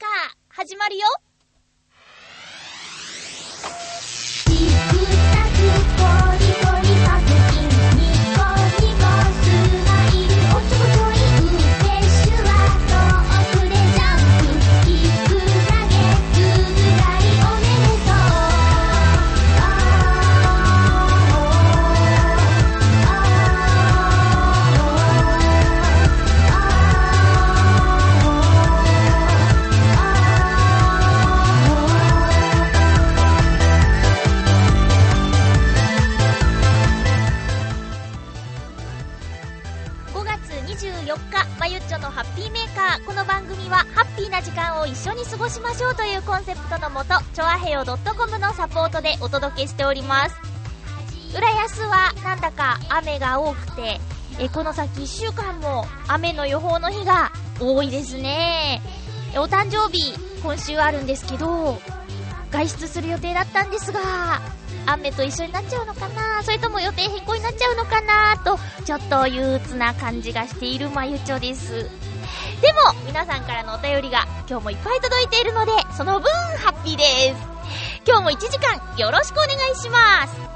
カー始まるよ。な時間を一緒に過ごしましょうというコンセプトのもと、ちょあへよ .com のサポートでお届けしております。浦安は、なんだか雨が多くて、え、この先1週間も雨の予報の日が多いですね。お誕生日、今週あるんですけど、外出する予定だったんですが、雨と一緒になっちゃうのかな？それとも予定変更になっちゃうのかな？と、ちょっと憂鬱な感じがしているまゆちょです。でも、皆さんからのお便りが今日もいっぱい届いているので、その分、ハッピーです。今日も1時間、よろしくお願いします。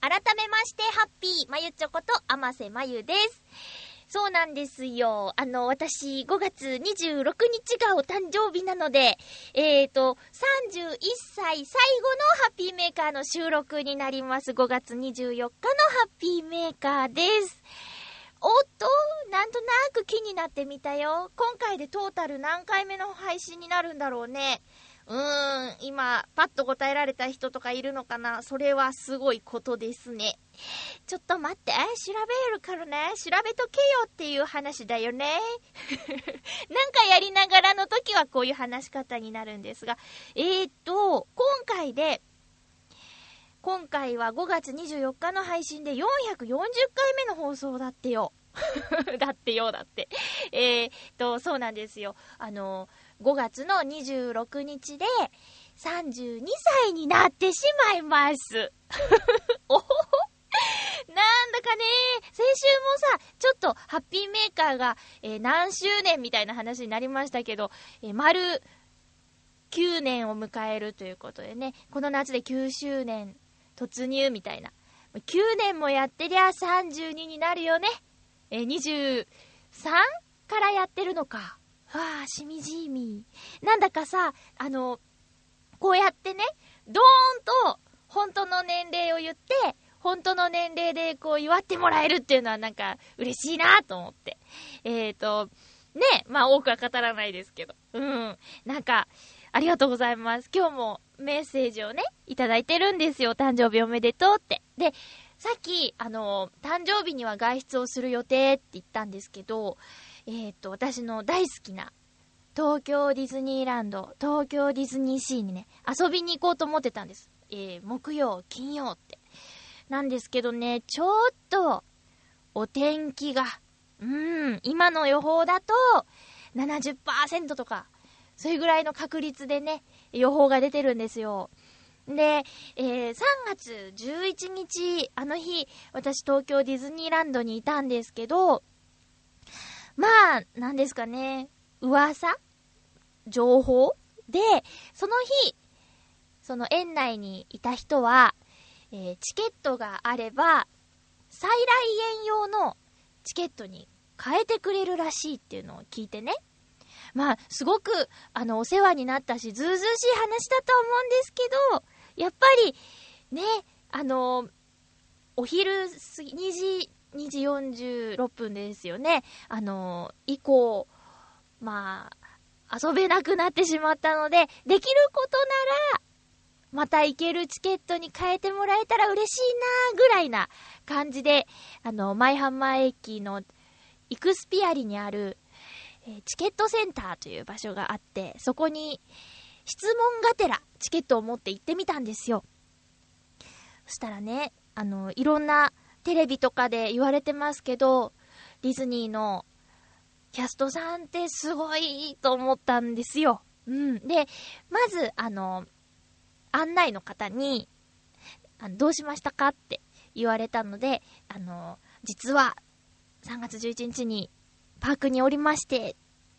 改めまして、ハッピー、まゆちょこと、あませまゆです。そうなんですよ。あの、私、5月26日がお誕生日なので、えーと、31歳最後のハッピーメーカーの収録になります。5月24日のハッピーメーカーです。おっと、なんとなく気になってみたよ。今回でトータル何回目の配信になるんだろうね。うーん、今、パッと答えられた人とかいるのかな？それはすごいことですね。ちょっと待って、調べるからね、調べとけよっていう話だよね。なんかやりながらの時はこういう話し方になるんですが、えーっと、今回で、今回は5月24日の配信で440回目の放送だってよ。だってよ、だって。えーっと、そうなんですよ。あの、5月の26日で32歳になってしまいます。おなんだかね、先週もさ、ちょっとハッピーメーカーが、えー何周年みたいな話になりましたけど、えー丸9年を迎えるということでね、この夏で9周年突入みたいな。9年もやってりゃ32になるよね。えー、23からやってるのか。わあ、しみじみ。なんだかさ、あの、こうやってね、ドーンと本当の年齢を言って、本当の年齢でこう祝ってもらえるっていうのはなんか嬉しいなと思って。えーと、ね、まあ多くは語らないですけど。うん。なんか、ありがとうございます。今日もメッセージをね、いただいてるんですよ。誕生日おめでとうって。で、さっき、あの、誕生日には外出をする予定って言ったんですけど、えっ、と、私の大好きな東京ディズニーランド、東京ディズニーシーにね、遊びに行こうと思ってたんです。えー、木曜、金曜って。なんですけどね、ちょっと、お天気が、うん、今の予報だと、70%とか、それぐらいの確率でね、予報が出てるんですよ。で、えー3月11日、あの日、私東京ディズニーランドにいたんですけど、まあ、なんですかね、噂？情報？で、その日、その園内にいた人は、えーチケットがあれば、再来園用のチケットに変えてくれるらしいっていうのを聞いてね。まあ、すごく、あの、お世話になったし、ずうずうしい話だと思うんですけど、やっぱり、ね、あの、お昼過ぎ、2時、2時46分ですよね。あの、以降、まあ、遊べなくなってしまったので、できることなら、また行けるチケットに変えてもらえたら嬉しいなぐらいな感じで、あの、舞浜駅のイクスピアリにある、えチケットセンターという場所があって、そこに質問がてらチケットを持って行ってみたんですよ。そしたらね、あの、いろんなテレビとかで言われてますけど、ディズニーのキャストさんってすごいと思ったんですよ。うん。で、まず、あの、案内の方に、あのどうしましたかって言われたので、あの、実は、3月11日にパークにおりまして、っ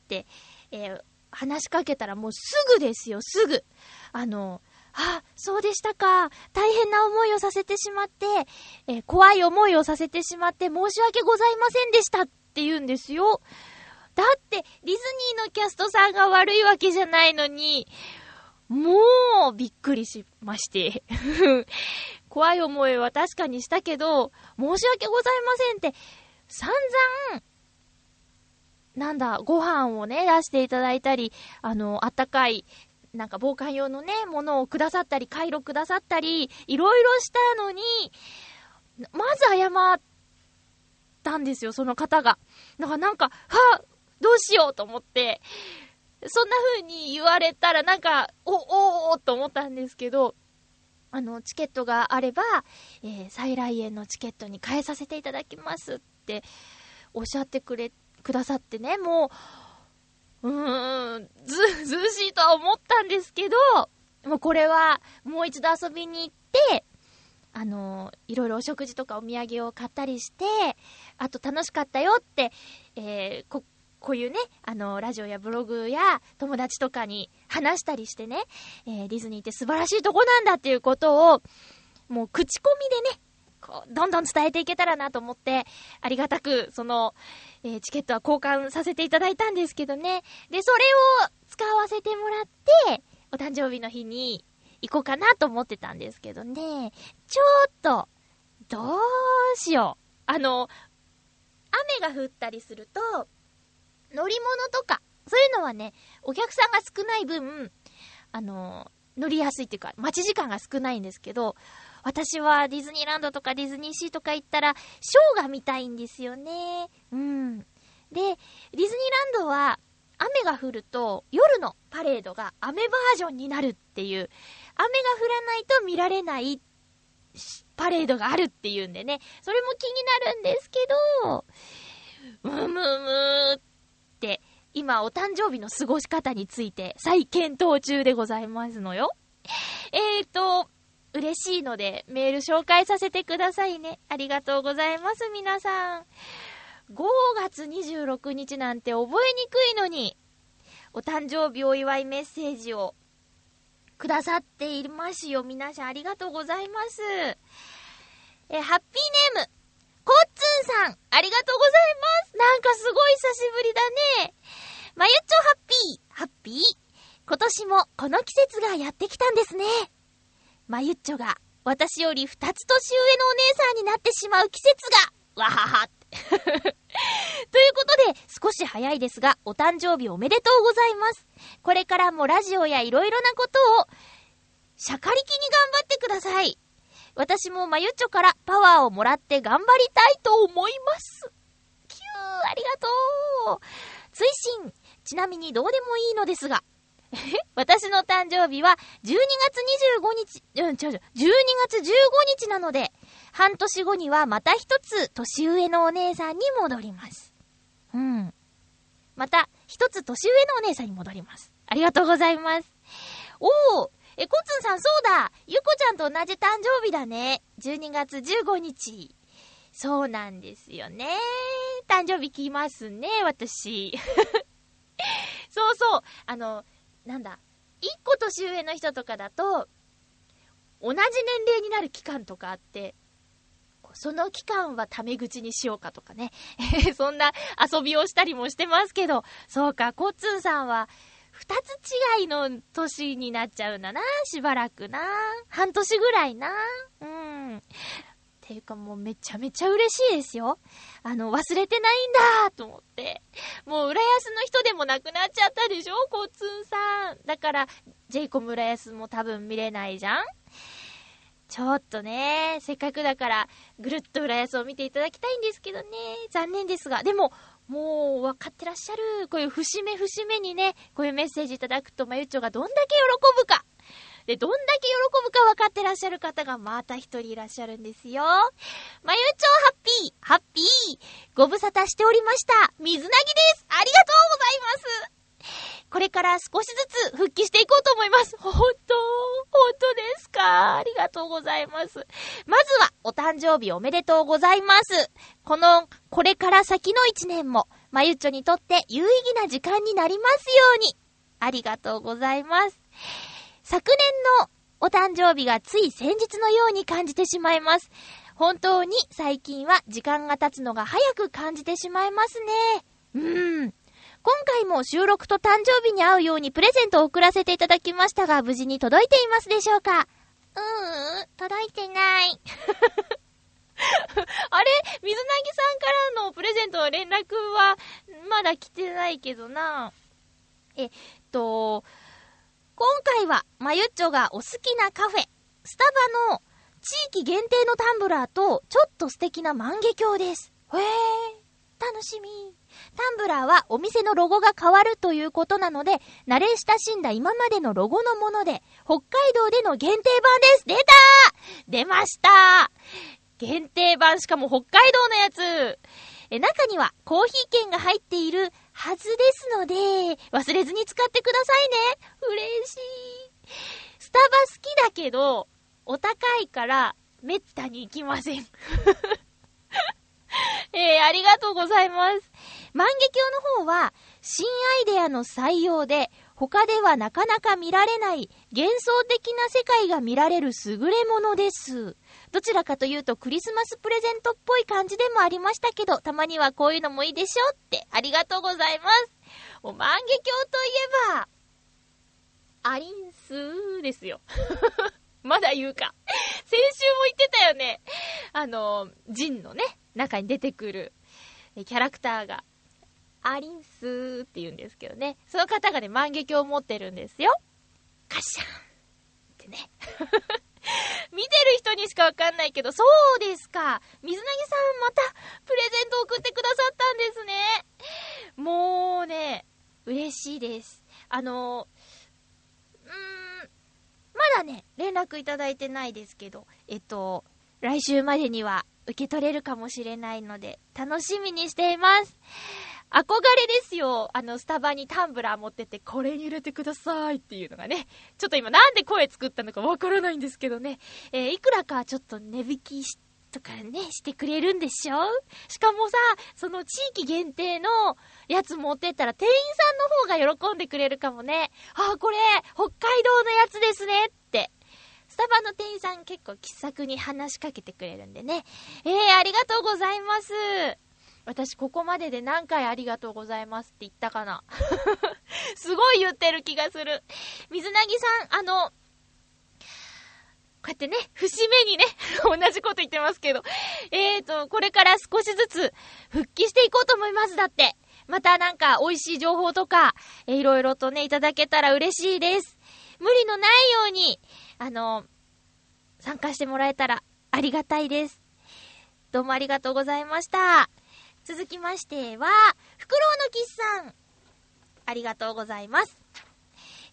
て、えー、話しかけたらもうすぐですよ、すぐ。あの、あ、そうでしたか。大変な思いをさせてしまって、えー、怖い思いをさせてしまって申し訳ございませんでしたって言うんですよ。だって、ディズニーのキャストさんが悪いわけじゃないのに、もう、びっくりしまして。怖い思いは確かにしたけど、申し訳ございませんって、散々、なんだ、ご飯をね、出していただいたり、あの、あったかい、なんか防寒用のね、ものをくださったり、回路くださったり、いろいろしたのに、まず謝ったんですよ、その方が。だからなんか、はどうしようと思って、そんな風に言われたらなんか、お、おおと思ったんですけど、あの、チケットがあれば、えー、再来園のチケットに変えさせていただきますっておっしゃってくれ、くださってね、もう、うーん、ず、ずうしいとは思ったんですけど、もうこれは、もう一度遊びに行って、あの、いろいろお食事とかお土産を買ったりして、あと楽しかったよって、えー、こ、こういうね、あの、ラジオやブログや友達とかに話したりしてね、えー、ディズニーって素晴らしいとこなんだっていうことを、もう口コミでね、こう、どんどん伝えていけたらなと思って、ありがたく、その、えー、チケットは交換させていただいたんですけどね。で、それを使わせてもらって、お誕生日の日に行こうかなと思ってたんですけどね。ちょっと、どうしよう。あの、雨が降ったりすると、乗り物とか、そういうのはね、お客さんが少ない分、あの、乗りやすいっていうか、待ち時間が少ないんですけど、私はディズニーランドとかディズニーシーとか行ったら、ショーが見たいんですよね。うん。で、ディズニーランドは、雨が降ると、夜のパレードが雨バージョンになるっていう、雨が降らないと見られないパレードがあるっていうんでね、それも気になるんですけど、むむむーて、今お誕生日の過ごし方について再検討中でございますのよ。えーと、嬉しいのでメール紹介させてくださいね。ありがとうございます、皆さん。5月26日なんて覚えにくいのに、お誕生日お祝いメッセージをくださっていますよ。皆さんありがとうございます。えハッピーネーム、コッツンさん、ありがとうございます。なんかすごい久しぶりだね。まゆっちょハッピー、ハッピー。今年もこの季節がやってきたんですね。まゆっちょが私より二つ年上のお姉さんになってしまう季節が、わはは。ということで、少し早いですが、お誕生日おめでとうございます。これからもラジオやいろいろなことを、しゃかりきに頑張ってください。私もまゆちょからパワーをもらって頑張りたいと思います。キュー、ありがとう。追伸、ちなみにどうでもいいのですが、私の誕生日は12月25日、うん、違う違う、12月15日なので、半年後にはまた一つ年上のお姉さんに戻ります。うん。また一つ年上のお姉さんに戻ります。ありがとうございます。おー、え、コツンさんそうだゆこちゃんと同じ誕生日だね。12月15日。そうなんですよね。誕生日来ますね、私。そうそう。あの、なんだ。一個年上の人とかだと、同じ年齢になる期間とかあって、その期間はタメ口にしようかとかね。そんな遊びをしたりもしてますけど、そうか、コッツンさんは、二つ違いの年になっちゃうんだな。しばらくな。半年ぐらいな。うん。ていうかもうめちゃめちゃ嬉しいですよ。あの、忘れてないんだと思って。もう浦安の人でもなくなっちゃったでしょ？交通さん。だから、ジェイコム浦安も多分見れないじゃん？ちょっとね、せっかくだから、ぐるっと浦安を見ていただきたいんですけどね。残念ですが。でも、もう分かってらっしゃる。こういう節目節目にね、こういうメッセージいただくと、まゆちょがどんだけ喜ぶか。で、どんだけ喜ぶか分かってらっしゃる方がまた一人いらっしゃるんですよ。まゆちょハッピー、ハッピー、ご無沙汰しておりました。水なぎです。ありがとうございます。これから少しずつ復帰していこうと思います。本当本当ですか？ありがとうございます。まずは、お誕生日おめでとうございます。この、これから先の一年も、まゆっちょにとって有意義な時間になりますように。ありがとうございます。昨年のお誕生日がつい先日のように感じてしまいます。本当に最近は時間が経つのが早く感じてしまいますね。うーん。今回も収録と誕生日に合うようにプレゼントを送らせていただきましたが、無事に届いていますでしょうか？うーん、届いてない。あれ？水なぎさんからのプレゼントの連絡は、まだ来てないけどな。えっと、今回は、まゆっちょがお好きなカフェ、スタバの地域限定のタンブラーと、ちょっと素敵な万華鏡です。へー。楽しみ。タンブラーはお店のロゴが変わるということなので、慣れ親しんだ今までのロゴのもので、北海道での限定版です出た出ました限定版、しかも北海道のやつえ、中にはコーヒー券が入っているはずですので、忘れずに使ってくださいね。嬉しい。スタバ好きだけど、お高いから、めったに行きません。えー、ありがとうございます。万華鏡の方は、新アイデアの採用で、他ではなかなか見られない幻想的な世界が見られる優れものです。どちらかというとクリスマスプレゼントっぽい感じでもありましたけど、たまにはこういうのもいいでしょって、ありがとうございます。もう万華鏡といえば、アリンスですよ。まだ言うか。先週も言ってたよね。あの、ジンのね、中に出てくるキャラクターが、アリンスーって言うんですけどね。その方がね、万華鏡を持ってるんですよ。カシャンってね。見てる人にしかわかんないけど、そうですか。水なぎさんまたプレゼント送ってくださったんですね。もうね、嬉しいです。あの、うーん、まだね、連絡いただいてないですけど、えっと、来週までには受け取れるかもしれないので、楽しみにしています。憧れですよ。あの、スタバにタンブラー持ってて、これに入れてくださいっていうのがね。ちょっと今なんで声作ったのかわからないんですけどね。えー、いくらかちょっと値引きし、とかね、してくれるんでしょしかもさ、その地域限定のやつ持ってったら店員さんの方が喜んでくれるかもね。あ、これ、北海道のやつですねって。スタバの店員さん結構気さくに話しかけてくれるんでね。えー、ありがとうございます。私ここまでで何回ありがとうございますって言ったかな。すごい言ってる気がする。水なぎさん、あの、こうやってね、節目にね、同じこと言ってますけど、えーと、これから少しずつ復帰していこうと思います。だって。またなんか美味しい情報とか、えー、いろいろとね、いただけたら嬉しいです。無理のないように、あの、参加してもらえたらありがたいです。どうもありがとうございました。続きましては、フクロウのキスさん。ありがとうございます。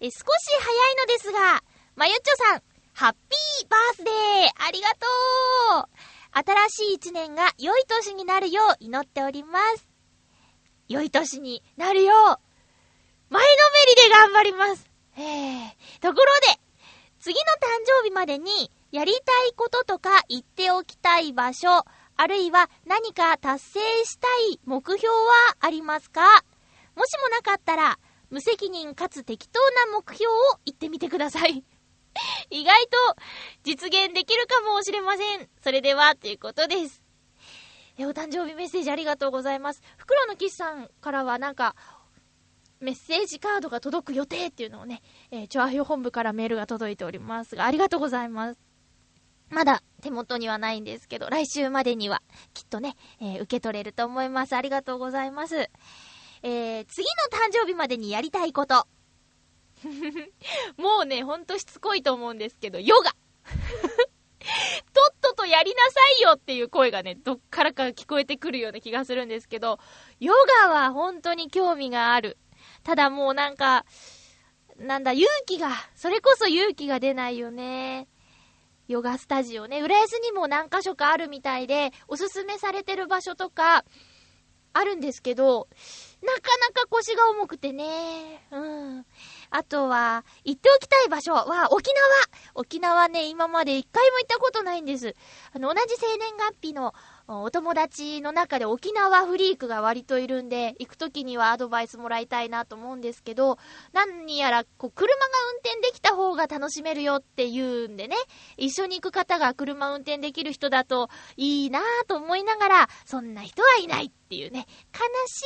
え、少し早いのですが、まゆっちょさん、ハッピーバースデーありがとう新しい一年が良い年になるよう祈っております。良い年になるよう、前のめりで頑張ります。えー、ところで、次の誕生日までにやりたいこととか言っておきたい場所、あるいは何か達成したい目標はありますか？もしもなかったら、無責任かつ適当な目標を言ってみてください。意外と実現できるかもしれません。それでは、ということです。え、お誕生日メッセージありがとうございます。袋の岸さんからはなんか、メッセージカードが届く予定っていうのをね、えー、チョアヒョ本部からメールが届いておりますが、ありがとうございます。まだ手元にはないんですけど、来週までにはきっとね、えー、受け取れると思います。ありがとうございます。えー、次の誕生日までにやりたいこと。もうね、ほんとしつこいと思うんですけど、ヨガ とっととやりなさいよっていう声がね、どっからか聞こえてくるような気がするんですけど、ヨガは本当に興味がある。ただもうなんか、なんだ、勇気が、それこそ勇気が出ないよね。ヨガスタジオね、浦安にも何箇所かあるみたいで、おすすめされてる場所とか、あるんですけど、なかなか腰が重くてね。うん。あとは、行っておきたい場所は沖縄沖縄ね、今まで一回も行ったことないんです。あの、同じ生年月日のお友達の中で沖縄フリークが割といるんで、行くときにはアドバイスもらいたいなと思うんですけど、何やら、こう、車が運転できた方が楽しめるよって言うんでね、一緒に行く方が車運転できる人だといいなぁと思いながら、そんな人はいないっていうね、悲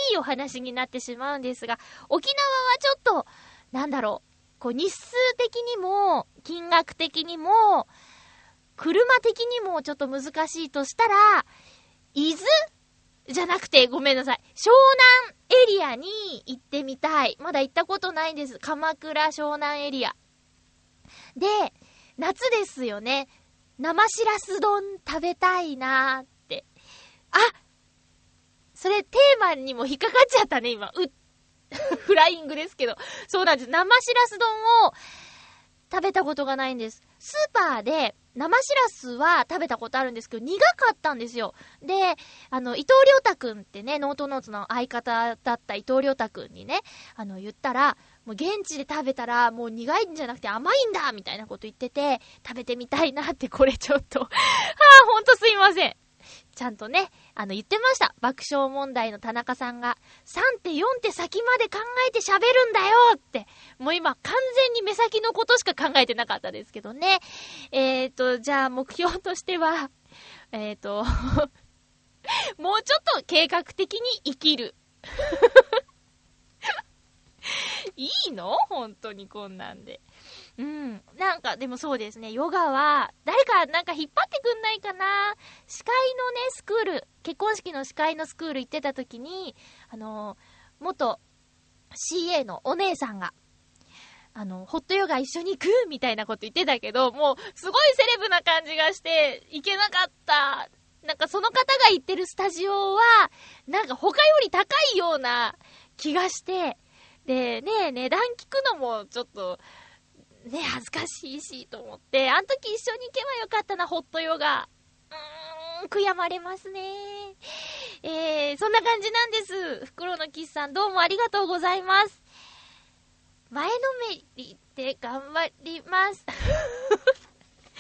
しいお話になってしまうんですが、沖縄はちょっと、なんだろう、こう、日数的にも、金額的にも、車的にもちょっと難しいとしたら、伊豆？じゃなくて、ごめんなさい。湘南エリアに行ってみたい。まだ行ったことないんです。鎌倉湘南エリア。で、夏ですよね。生しらす丼食べたいなーって。あそれテーマにも引っかかっちゃったね、今。う フライングですけど。そうなんです。生しらす丼を食べたことがないんです。スーパーで生しらすは食べたことあるんですけど、苦かったんですよ。で、あの、伊藤良太くんってね、ノートノーツの相方だった伊藤良太くんにね、あの、言ったら、もう現地で食べたら、もう苦いんじゃなくて甘いんだみたいなこと言ってて、食べてみたいなって、これちょっとは あ、ほんとすいません。ちゃんとね、あの、言ってました。爆笑問題の田中さんが、3手4手先まで考えて喋るんだよって。もう今、完全に目先のことしか考えてなかったですけどね。えーと、じゃあ目標としては、えーと もうちょっと計画的に生きる。いいの？本当にこんなんで。うん。なんか、でもそうですね、ヨガは、誰かなんか引っ張ってくんないかな司会のね、スクール、結婚式の司会のスクール行ってた時に、あの、元 CA のお姉さんが、あの、ホットヨガ一緒に行くみたいなこと言ってたけど、もう、すごいセレブな感じがして、行けなかった。なんかその方が行ってるスタジオは、なんか他より高いような気がして、で、ねえ、値段聞くのもちょっと、ね、恥ずかしいし、と思って、あの時一緒に行けばよかったな、ホットヨガ。うーん、悔やまれますね。えー、そんな感じなんです。袋のキスさん、どうもありがとうございます。前のめりで頑張ります。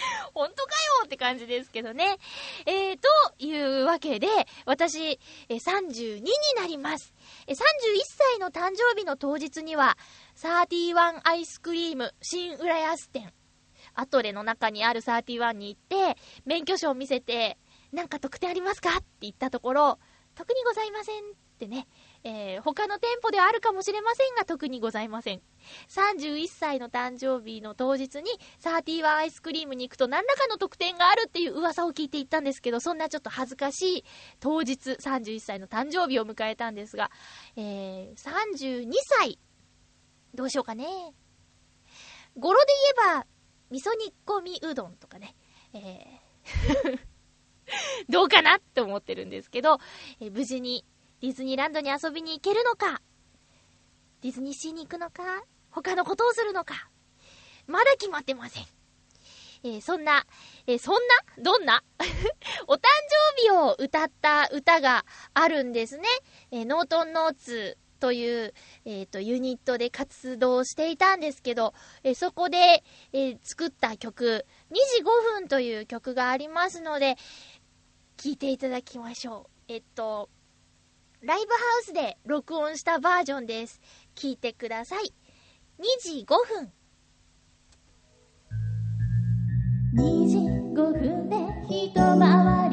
本当かよって感じですけどね。えー、というわけで、私、え32になります。え31歳の誕生日の当日には、31アイスクリーム新浦安店、アトレの中にある31に行って、免許証を見せて、なんか特典ありますかって言ったところ、特にございませんってね、えー、他の店舗ではあるかもしれませんが、特にございません。31歳の誕生日の当日に、31アイスクリームに行くと何らかの特典があるっていう噂を聞いていったんですけど、そんなちょっと恥ずかしい当日、31歳の誕生日を迎えたんですが、えー、32歳どうしようかね。語呂で言えば、味噌煮込みうどんとかね。えー どうかなって思ってるんですけど、えー、無事にディズニーランドに遊びに行けるのか、ディズニーシーに行くのか、他のことをするのか、まだ決まってません。えー、そんな、えー、そんな？どんな？お誕生日を歌った歌があるんですね。えー、ノートンノーツという、えっ、と、ユニットで活動していたんですけど、え、そこで、え、作った曲、2時5分という曲がありますので、聴いていただきましょう。えっと、ライブハウスで録音したバージョンです。聴いてください。2時5分。2時5分で一回り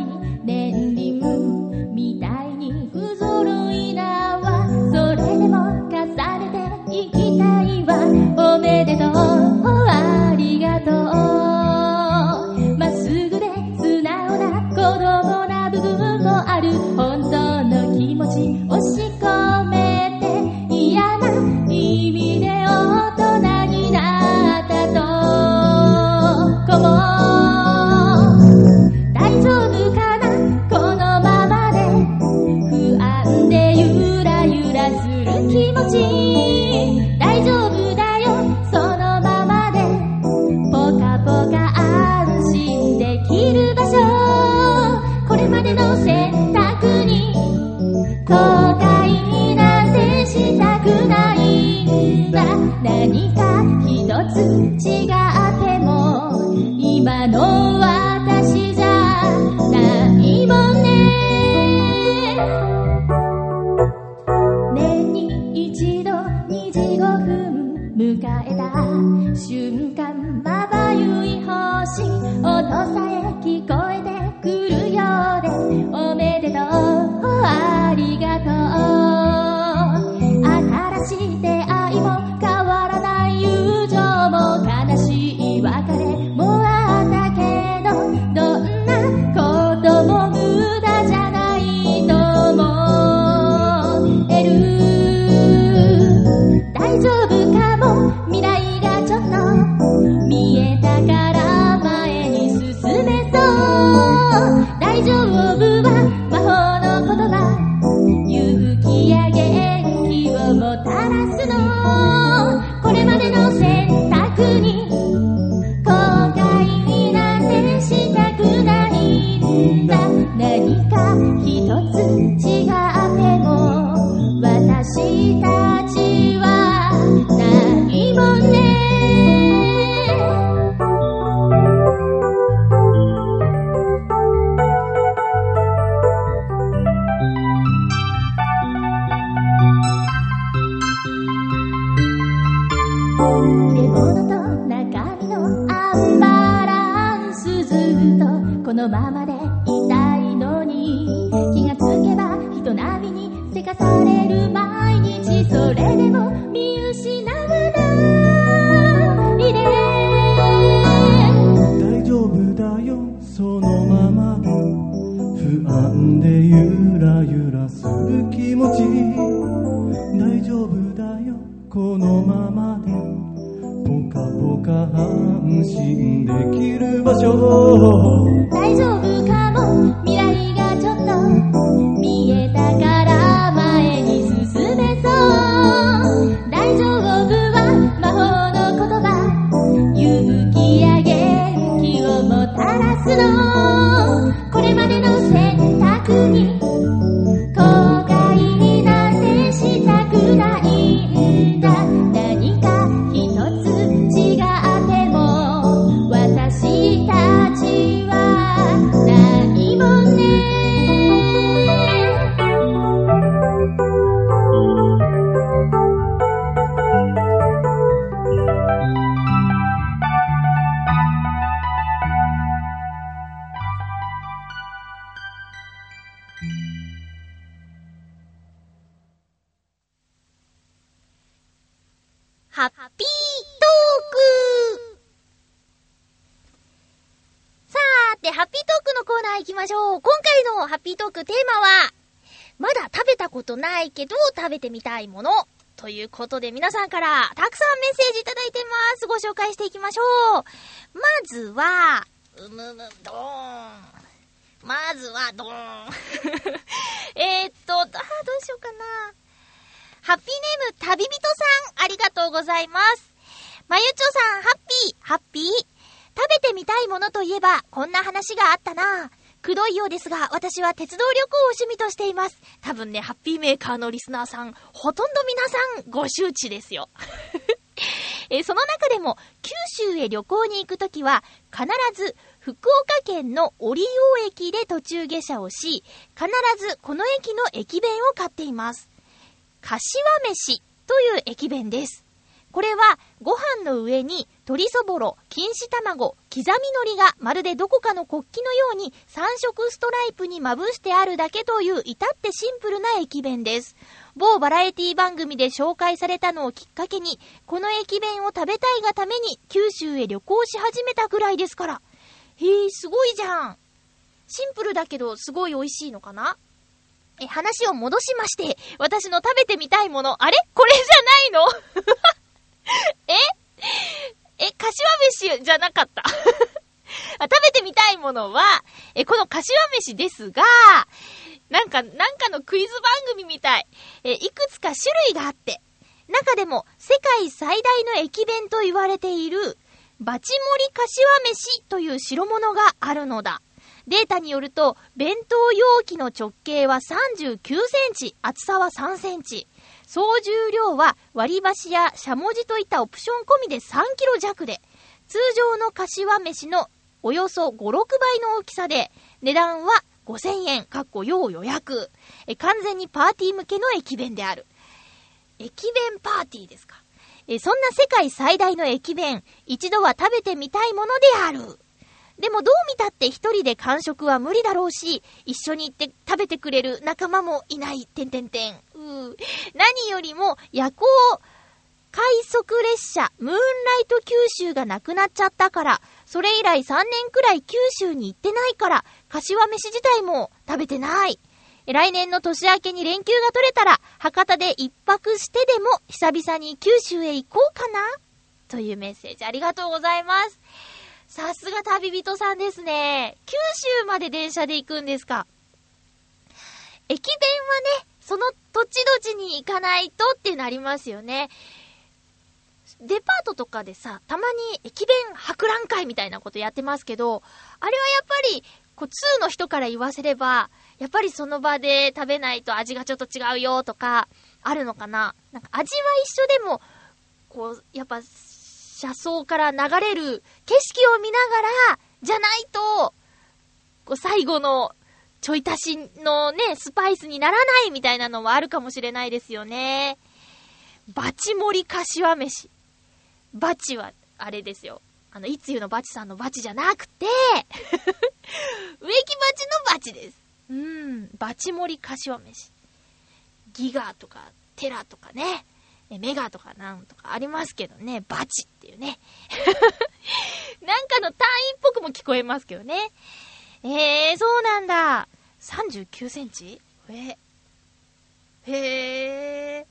さーて、ハッピートークのコーナー行きましょう。今回のハッピートークテーマは、まだ食べたことないけど食べてみたいもの。ということで皆さんからたくさんメッセージいただいてます。ご紹介していきましょう。まずは、うむむ、ドーン。まずは、ドーン。えーっと、あー、どうしようかな。ハッピーネーム、旅人さん、ありがとうございます。まゆちょさん、ハッピー、ハッピー。食べてみたいものといえば、こんな話があったな。くどいようですが、私は鉄道旅行を趣味としています。多分ね、ハッピーメーカーのリスナーさん、ほとんど皆さん、ご周知ですよ。えその中でも、九州へ旅行に行くときは、必ず、福岡県の折尾駅で途中下車をし、必ずこの駅の駅弁を買っています。柏飯という駅弁です。これはご飯の上に鶏そぼろ、錦糸卵、刻み海苔がまるでどこかの国旗のように3色ストライプにまぶしてあるだけという至ってシンプルな駅弁です。某バラエティ番組で紹介されたのをきっかけに、この駅弁を食べたいがために九州へ旅行し始めたぐらいですから。へえ、すごいじゃん。シンプルだけどすごい美味しいのかな？え、話を戻しまして、私の食べてみたいもの、あれ？これじゃないの？え？え、柏飯じゃなかった？食べてみたいものは、え、この柏飯ですが、なんか、なんかのクイズ番組みたい。え、いくつか種類があって、中でも世界最大の駅弁と言われている、バチモリ柏飯という代物があるのだ。データによると、弁当容器の直径は39センチ、厚さは3センチ。総重量は割り箸やしゃもじといったオプション込みで3キロ弱で、通常の柏飯のおよそ5、6倍の大きさで、値段は5000円、かっこ要予約。え、完全にパーティー向けの駅弁である。駅弁パーティーですか。え、そんな世界最大の駅弁、一度は食べてみたいものである。でもどう見たって一人で完食は無理だろうし、一緒に行って食べてくれる仲間もいない、てんてんてん。うー何よりも夜行快速列車、ムーンライト九州がなくなっちゃったから、それ以来3年くらい九州に行ってないから、柏飯自体も食べてない。来年の年明けに連休が取れたら、博多で一泊してでも久々に九州へ行こうかなというメッセージありがとうございます。さすが旅人さんですね。九州まで電車で行くんですか。駅弁はね、その土地土地に行かないとってなりますよね。デパートとかでさ、たまに駅弁博覧会みたいなことやってますけど、あれはやっぱり、こう、通の人から言わせれば、やっぱりその場で食べないと味がちょっと違うよとか、あるのかななんか味は一緒でも、こう、やっぱ、車窓から流れる景色を見ながら、じゃないと、こう、最後の、ちょい足しのね、スパイスにならないみたいなのもあるかもしれないですよね。バチ盛り柏飯。バチは、あれですよ。あの、いつゆのバチさんのバチじゃなくて、植木鉢のバチです。うん、バチ盛り柏飯。ギガとか、テラとかね、えメガとかなんとかありますけどね、バチっていうね。なんかの単位っぽくも聞こえますけどね。えー、そうなんだ。39センチ？え、へー。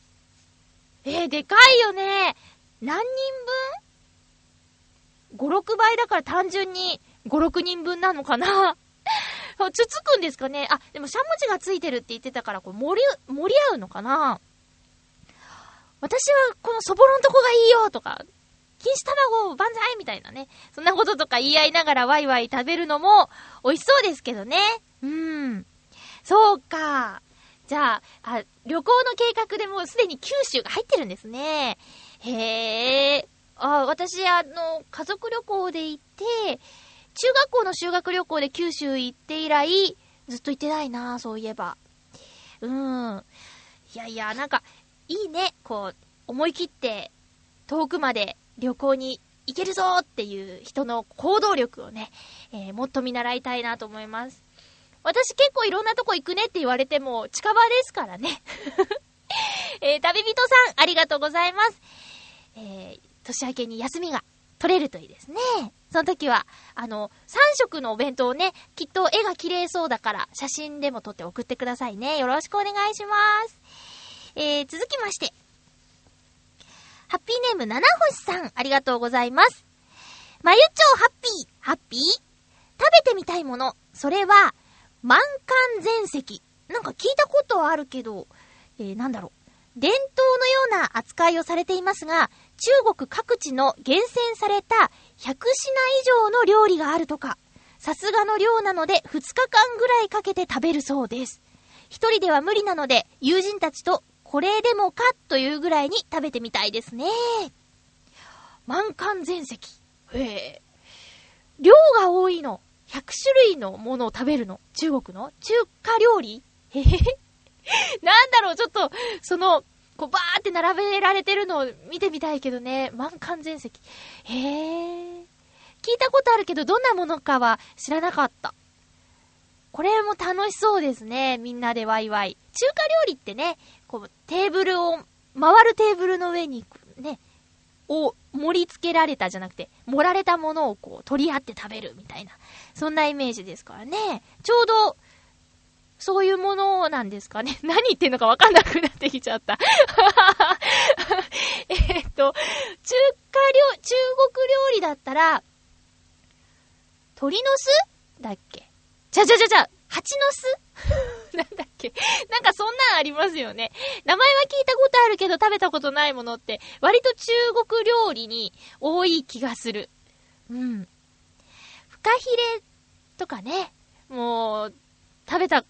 えー、でかいよね。何人分 ?5、6倍だから単純に5、6人分なのかな つつくんですかねあ、でもしゃもじがついてるって言ってたから、こう盛り、盛り合うのかな私はこのそぼろんとこがいいよとか、錦糸卵万歳みたいなね。そんなこととか言い合いながらワイワイ食べるのも美味しそうですけどね。うん。そうか。じゃあ、あ、旅行の計画でもうすでに九州が入ってるんですね。へえ。あ、私、あの、家族旅行で行って、中学校の修学旅行で九州行って以来、ずっと行ってないなそういえば。うん。いやいや、なんか、いいね。こう、思い切って、遠くまで旅行に行けるぞっていう人の行動力をね、えーもっと見習いたいなと思います。私結構いろんなとこ行くねって言われても近場ですからね。えー旅人さん、ありがとうございます。えー年明けに休みが取れるといいですね。その時は、あの、3食のお弁当をね、きっと絵が綺麗そうだから、写真でも撮って送ってくださいね。よろしくお願いします。えー、続きまして。ハッピーネーム七星さん、ありがとうございます。まゆちょハッピー、ハッピー？食べてみたいもの、それは、満館全席。なんか聞いたことはあるけど、えー、なんだろう。伝統のような扱いをされていますが、中国各地の厳選された100品以上の料理があるとか、さすがの量なので2日間ぐらいかけて食べるそうです。一人では無理なので、友人たちとこれでもかというぐらいに食べてみたいですね。満館全席。へえ。量が多いの。100種類のものを食べるの。中国の？中華料理？へへへ。なんだろう、ちょっと、その、こう、バーって並べられてるのを見てみたいけどね。満館全席。へえ。聞いたことあるけど、どんなものかは知らなかった。これも楽しそうですね。みんなでワイワイ。中華料理ってね、こう、テーブルを、回るテーブルの上に、ね、を盛り付けられたじゃなくて、盛られたものをこう、取り合って食べるみたいな。そんなイメージですからね。ちょうど、そういうものなんですかね。何言ってんのかわかんなくなってきちゃった。えっと、中華料、中国料理だったら、鳥の巣だっけ？じゃじゃじゃじゃ、蜂の巣？なんだっけ？なんかそんなんありますよね。名前は聞いたことあるけど食べたことないものって、割と中国料理に多い気がする。うん。フカヒレとかね、もう、食べた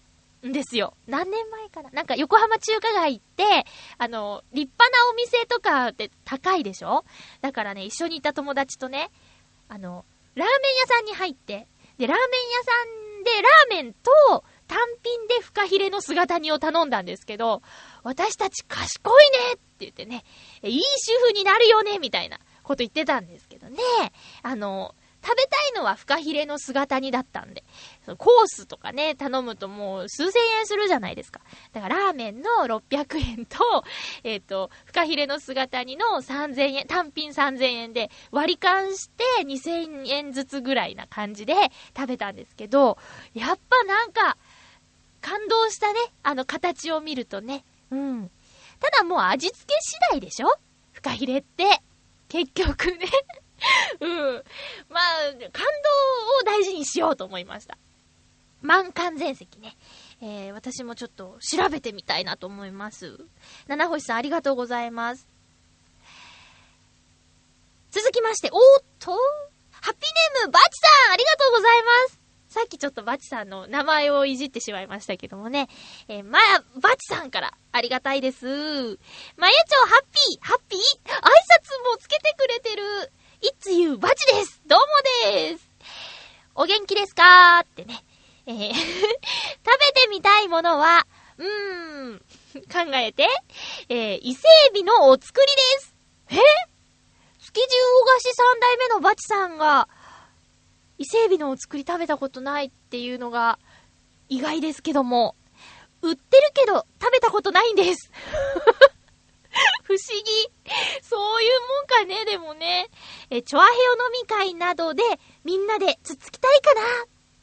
んですよ。何年前かな？なんか横浜中華街行って、あの、立派なお店とかって高いでしょ？だからね、一緒にいた友達とね、あの、ラーメン屋さんに入って、で、ラーメン屋さんでラーメンと単品でフカヒレの姿煮を頼んだんですけど、私たち賢いねって言ってね、いい主婦になるよねみたいなこと言ってたんですけどね。あの、食べたいのはフカヒレの姿煮だったんで、コースとかね、頼むともう数千円するじゃないですか。だからラーメンの600円と、えっ、と、フカヒレの姿煮の3000円、単品3000円で割り勘して2000円ずつぐらいな感じで食べたんですけど、やっぱなんか、感動したね、あの形を見るとね。うん。ただもう味付け次第でしょ？フカヒレって。結局ね。うん。まあ、感動を大事にしようと思いました。満完全席ね。えー、私もちょっと調べてみたいなと思います。七星さんありがとうございます。続きまして、おーっと、ハッピーネームバチさんありがとうございます。さっきちょっとバチさんの名前をいじってしまいましたけどもね。えー、まあ、バチさんからありがたいです。まゆちょハッピー、ハッピー？挨拶もつけてくれてる。It's you バチです。どうもです。お元気ですか？ーってね。えー 食べてみたいものは、うーん、考えて、えー伊勢海老のお作りです。え？築地魚菓子三代目のバチさんが、伊勢海老のお作り食べたことないっていうのが意外ですけども、売ってるけど食べたことないんです。不思議。そういうもんかね、でもね。え、チョアヘオ飲み会などでみんなでつつきたいかな。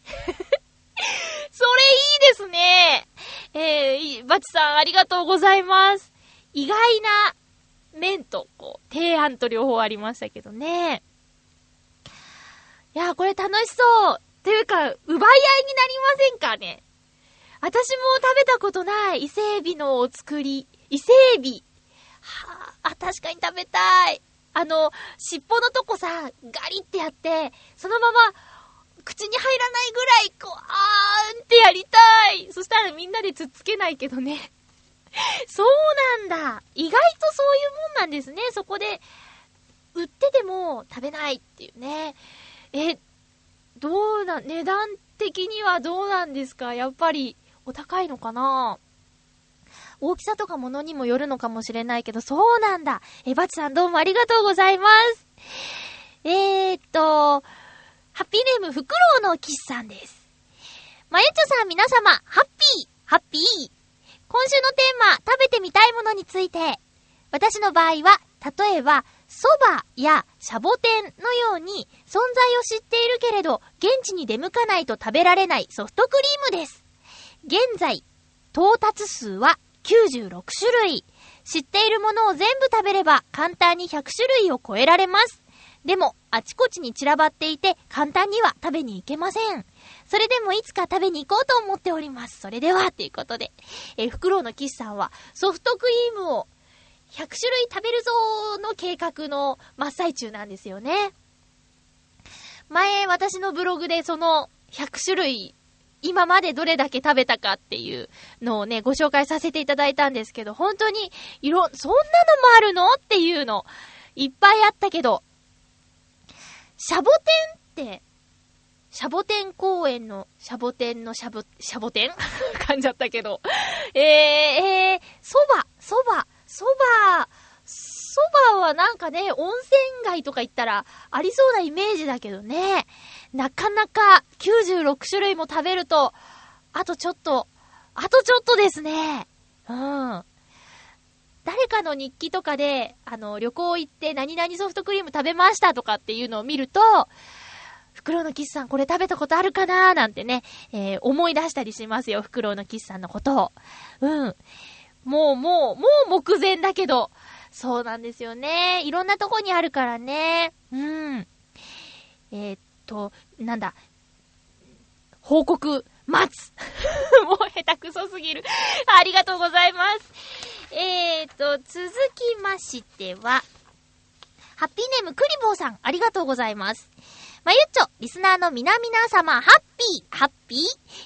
それいいですね。えー、バチさんありがとうございます。意外な面と、こう、提案と両方ありましたけどね。いやー、これ楽しそう。ていうか、奪い合いになりませんかね。私も食べたことない伊勢海老のお作り。伊勢海老。はあ、あ、確かに食べたい。あの、尻尾のとこさ、ガリってやって、そのまま、口に入らないぐらい、こう、あーんってやりたい。そしたらみんなでつっつけないけどね。そうなんだ。意外とそういうもんなんですね。そこで、売ってても食べないっていうね。え、どうな、値段的にはどうなんですか？やっぱり、お高いのかな？大きさとかものにもよるのかもしれないけど、そうなんだ。え、バチさんどうもありがとうございます。えーっと、ハッピーネーム、フクロウのキスさんです。まゆちょさん皆様、ハッピー、ハッピー。今週のテーマ、食べてみたいものについて。私の場合は、例えば、蕎麦やシャボテンのように存在を知っているけれど、現地に出向かないと食べられないソフトクリームです。現在、到達数は96種類。知っているものを全部食べれば簡単に100種類を超えられます。でも、あちこちに散らばっていて簡単には食べに行けません。それでもいつか食べに行こうと思っております。それでは、ということで。えー、フクロウのキスさんはソフトクリームを100種類食べるぞーの計画の真っ最中なんですよね。前、私のブログでその100種類、今までどれだけ食べたかっていうのをね、ご紹介させていただいたんですけど、本当に、いろ、そんなのもあるのっていうの、いっぱいあったけど、シャボテンって、シャボテン公園のシャボテンのシャボ、シャボテン？噛んじゃったけど。えー、えー、蕎麦、蕎麦、蕎麦、蕎麦はなんかね、温泉街とか行ったらありそうなイメージだけどね。なかなか96種類も食べると、あとちょっと、あとちょっとですね。うん。誰かの日記とかで、あの、旅行行って何々ソフトクリーム食べましたとかっていうのを見ると、袋のキスさんこれ食べたことあるかな？ーなんてね、えー、思い出したりしますよ、袋のキスさんのことを。うん。もうもう、もう目前だけど、そうなんですよね。いろんなとこにあるからね。うん。えー、っと、なんだ。報告、待つ。もう下手くそすぎる。ありがとうございます。えー、っと、続きましては、ハッピーネームクリボーさん、ありがとうございます。まゆっちょ、リスナーの皆々様、ハッピー、ハッピー？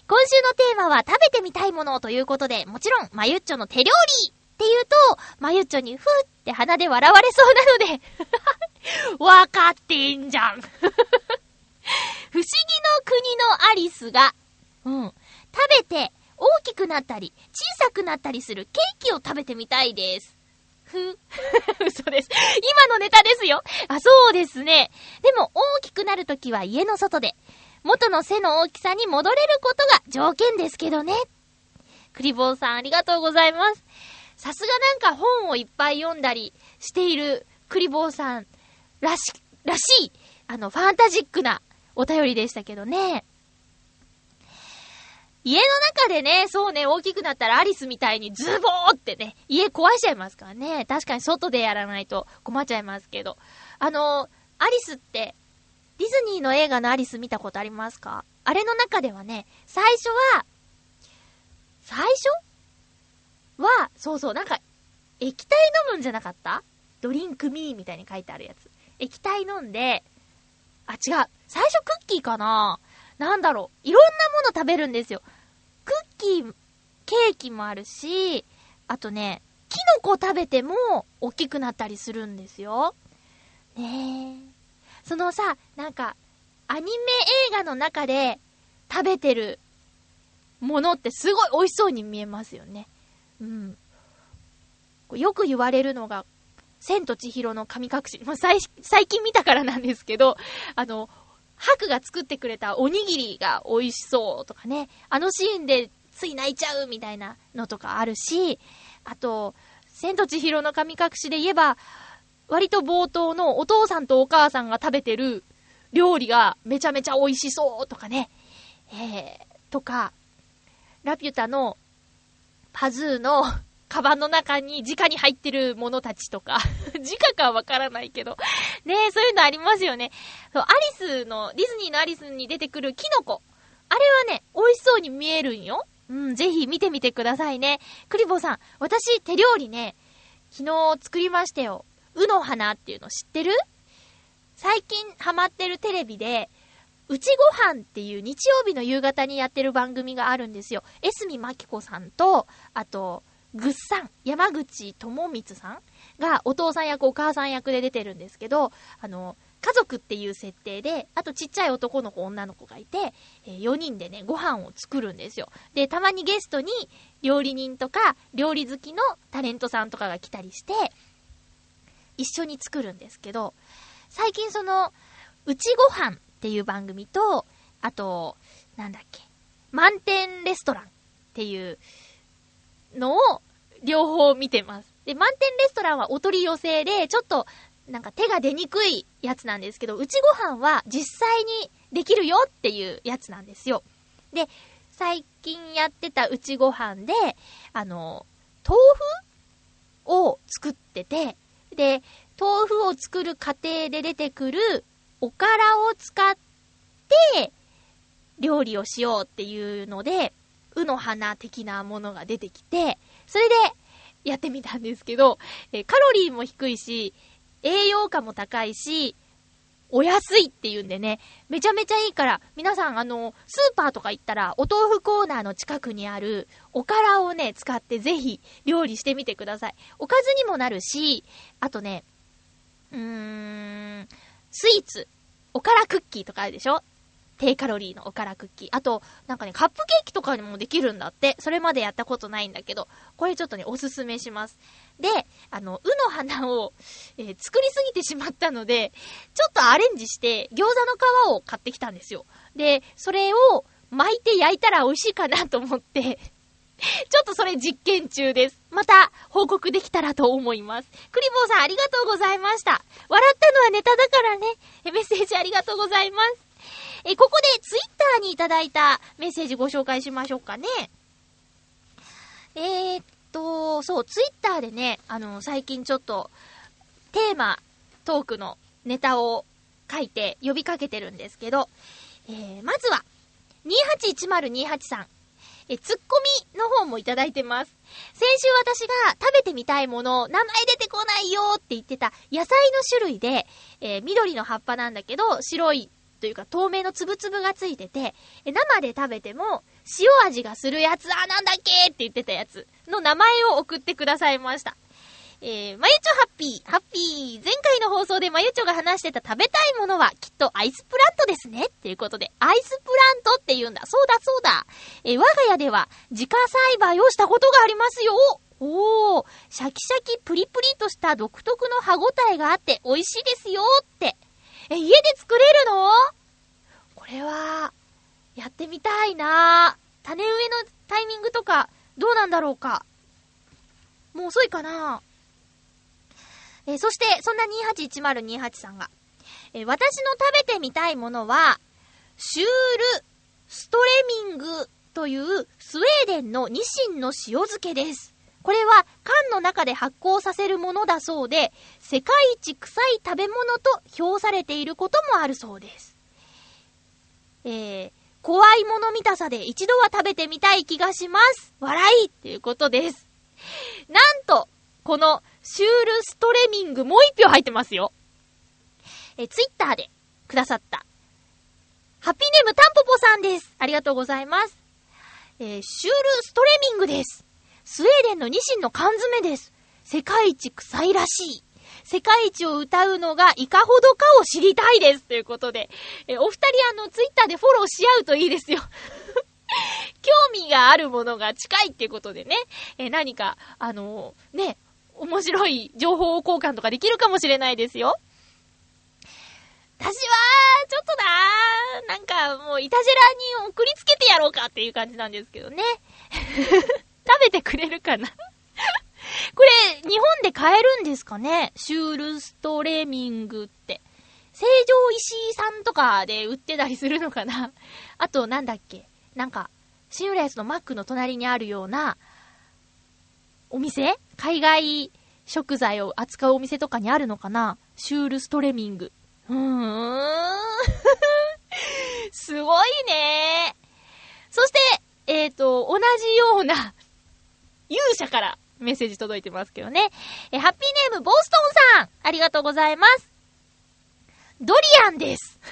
今週のテーマは食べてみたいものということで、もちろん、まゆっちょの手料理って言うと、まゆっちょにふーって鼻で笑われそうなので、わかってんじゃん。不思議の国のアリスが、うん、食べて大きくなったり、小さくなったりするケーキを食べてみたいです。ふ、嘘です。今のネタですよ。あ、そうですね。でも、大きくなるときは家の外で、元の背の大きさに戻れることが条件ですけどね。クリボーさん、ありがとうございます。さすがなんか本をいっぱい読んだりしているクリボーさんらし、らしい、あの、ファンタジックなお便りでしたけどね。家の中でね、そうね、大きくなったらアリスみたいにズボーってね、家壊しちゃいますからね。確かに外でやらないと困っちゃいますけど。あの、アリスって、ディズニーの映画のアリス見たことありますか？あれの中ではね、最初は、最初は、そうそう、なんか、液体飲むんじゃなかった？ドリンクミーみたいに書いてあるやつ。液体飲んで、あ、違う。最初クッキーかな？なんだろう。いろんなもの食べるんですよ。クッキー、ケーキもあるし、あとね、キノコ食べても大きくなったりするんですよ。ねえ。そのさ、なんか、アニメ映画の中で食べてるものってすごい美味しそうに見えますよね。うん。よく言われるのが、千と千尋の神隠し。まあ、最、最近見たからなんですけど、あの、ハクが作ってくれたおにぎりが美味しそうとかね、あのシーンでつい泣いちゃうみたいなのとかあるし、あと、千と千尋の神隠しで言えば、割と冒頭のお父さんとお母さんが食べてる料理がめちゃめちゃ美味しそうとかね、えー、とか、ラピュタのパズーのカバンの中に直に入ってるものたちとか、直かわからないけど、ねえ、そういうのありますよね。そう、アリスの、ディズニーのアリスに出てくるキノコ。あれはね、美味しそうに見えるんよ。うん、ぜひ見てみてくださいね。クリボーさん、私手料理ね、昨日作りましたよ。うの花っていうの知ってる？最近ハマってるテレビで、うちご飯っていう日曜日の夕方にやってる番組があるんですよ。エスミマキコさんと、あと、ぐっさん、山口智光さんがお父さん役、お母さん役で出てるんですけど、あの、家族っていう設定で、あとちっちゃい男の子、女の子がいて、え4人でね、ご飯を作るんですよ。で、たまにゲストに料理人とか、料理好きのタレントさんとかが来たりして、一緒に作るんですけど、最近その、うちご飯っていう番組と、あと、なんだっけ、満点レストランっていうのを両方見てます。で、満点レストランはお取り寄せで、ちょっと、なんか手が出にくいやつなんですけど、うちご飯は実際にできるよっていうやつなんですよ。で、最近やってたうちご飯で、あの、豆腐を作ってて、で、豆腐を作る過程で出てくるおからを使って料理をしようっていうので、うの花的なものが出てきて、それでやってみたんですけど、えカロリーも低いし、栄養価も高いし、お安いっていうんでね、めちゃめちゃいいから、皆さんあの、スーパーとか行ったら、お豆腐コーナーの近くにある、おからをね、使ってぜひ料理してみてください。おかずにもなるし、あとね、うーん、スイーツ、おからクッキーとかあるでしょ？低カロリーのおからクッキー。あと、なんかね、カップケーキとかにもできるんだって。それまでやったことないんだけど、これちょっとね、おすすめします。で、あの、うの花を、えー作りすぎてしまったので、ちょっとアレンジして、餃子の皮を買ってきたんですよ。で、それを巻いて焼いたら美味しいかなと思って、ちょっとそれ実験中です。また報告できたらと思います。クリボーさんありがとうございました。笑ったのはネタだからね。メッセージありがとうございます。え、ここでツイッターにいただいたメッセージご紹介しましょうかね。えー、っと、そう、ツイッターでね、あの、最近ちょっと、テーマ、トークのネタを書いて呼びかけてるんですけど、えー、まずは、281028さん。え、ツッコミの方もいただいてます。先週私が食べてみたいもの、名前出てこないよって言ってた野菜の種類で、えー緑の葉っぱなんだけど、白いというか透明のつぶつぶがついてて、え生で食べても塩味がするやつ、あ、なんだっけって言ってたやつの名前を送ってくださいました。えー、まゆちょハッピー、ハッピー。前回の放送でまゆちょが話してた食べたいものはきっとアイスプラントですね。っていうことで、アイスプラントって言うんだ。そうだそうだ。えー、我が家では自家栽培をしたことがありますよ。おー、シャキシャキプリプリとした独特の歯ごたえがあって美味しいですよって。え、家で作れるの？これは、やってみたいな種植えのタイミングとか、どうなんだろうか。もう遅いかなえそして、そんな281028さんが、え私の食べてみたいものは、シュールストレミングというスウェーデンのニシンの塩漬けです。これは缶の中で発酵させるものだそうで、世界一臭い食べ物と評されていることもあるそうです。えー、怖いもの見たさで一度は食べてみたい気がします。笑いっていうことです。なんと、このシュールストレミングもう一票入ってますよ。えー、ツイッターでくださった。ハッピーネームタンポポさんです。ありがとうございます。えー、シュールストレミングです。スウェーデンのニシンの缶詰です。世界一臭いらしい。世界一を歌うのがいかほどかを知りたいです。ということで、えお二人あの、ツイッターでフォローし合うといいですよ。興味があるものが近いってことでね、え何か、あのーね、面白い情報交換とかできるかもしれないですよ。私は、ちょっとなーなんかもう、いたじらに送りつけてやろうかっていう感じなんですけどね。食べてくれるかな？これ、日本で買えるんですかね？シュールストレミングって。成城石井さんとかで売ってたりするのかな？あと、なんだっけ？なんか、シングレースのマックの隣にあるような、お店？海外食材を扱うお店とかにあるのかな？シュールストレミング。うーん。すごいね。そして、えっ、と、同じような、勇者からメッセージ届いてますけどね。え、ハッピーネーム、ボストンさんありがとうございます。ドリアンです。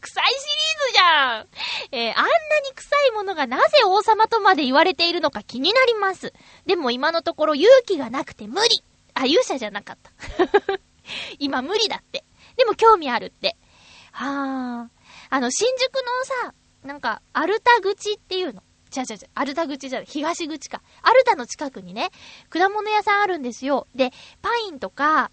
臭いシリーズじゃんえーあんなに臭いものがなぜ王様とまで言われているのか気になります。でも今のところ勇気がなくて無理あ、勇者じゃなかった。今無理だって。でも興味あるって。はあ。あの、新宿のさ、なんか、アルタ口っていうの。違う違う、アルタ口じゃない、東口か。アルタの近くにね、果物屋さんあるんですよ。で、パインとか、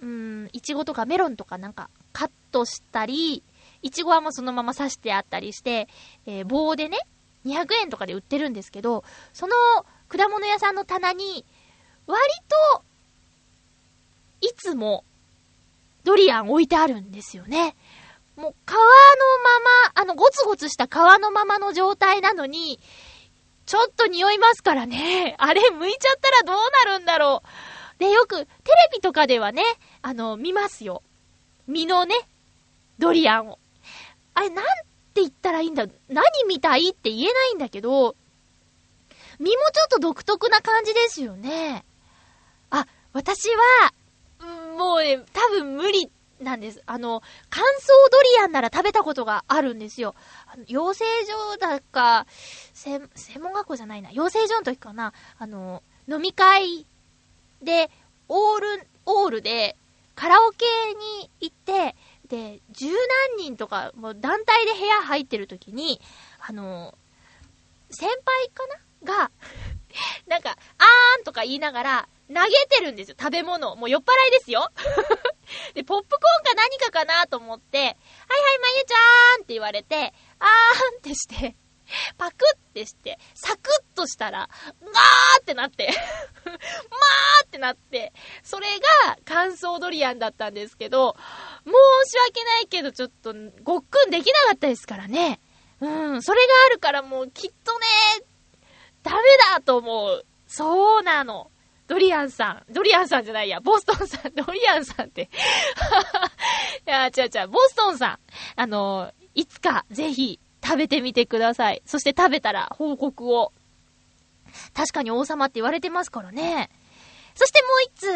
うーん、イチゴとかメロンとかなんか、カットしたり、イチゴはもうそのまま刺してあったりして、えー棒でね、200円とかで売ってるんですけど、その果物屋さんの棚に、割と、いつも、ドリアン置いてあるんですよね。もう、皮のまま、あの、ゴツゴツした皮のままの状態なのに、ちょっと匂いますからね。あれ、剥いちゃったらどうなるんだろう。で、よく、テレビとかではね、あの、見ますよ。身のね、ドリアンを。あれ、なんて言ったらいいんだ何みたいって言えないんだけど、身もちょっと独特な感じですよね。あ、私は、もうね、多分無理なんです。あの、乾燥ドリアンなら食べたことがあるんですよ。あの養成所だか、専門学校じゃないな。養成所の時かな。あの、飲み会で、オール、オールで、カラオケに行って、で、十何人とか、もう団体で部屋入ってる時に、あの、先輩かな？が、なんか、あーんとか言いながら、投げてるんですよ、食べ物。もう酔っ払いですよ。で、ポップコーンか何かかなと思って、はいはい、まゆちゃーんって言われて、あーんってして、パクってして、サクッとしたら、ガーってなって、まーってなって、それが乾燥ドリアンだったんですけど、申し訳ないけど、ちょっと、ごっくんできなかったですからね。うん、それがあるからもうきっとね、ダメだと思う。そうなの。ドリアンさん。ドリアンさんじゃないや。ボストンさん。ドリアンさんって。いや、違う違う。ボストンさん。あの、いつかぜひ食べてみてください。そして食べたら報告を。確かに王様って言われてますからね。そしてもう一通。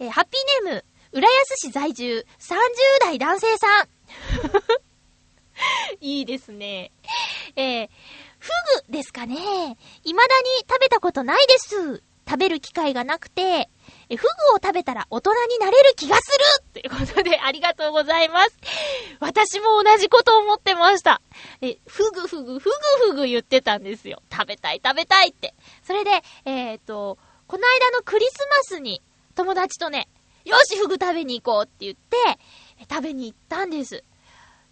えーハッピーネーム、浦安市在住30代男性さん。いいですね。えー、フグですかね。未だに食べたことないです。食べる機会がなくて、えフグを食べたら大人になれる気がするということで ありがとうございます。私も同じこと思ってました。え、フグフグ、フグフグ言ってたんですよ。食べたい食べたいって。それで、えっ、と、この間のクリスマスに友達とね、よしフグ食べに行こうって言って、食べに行ったんです。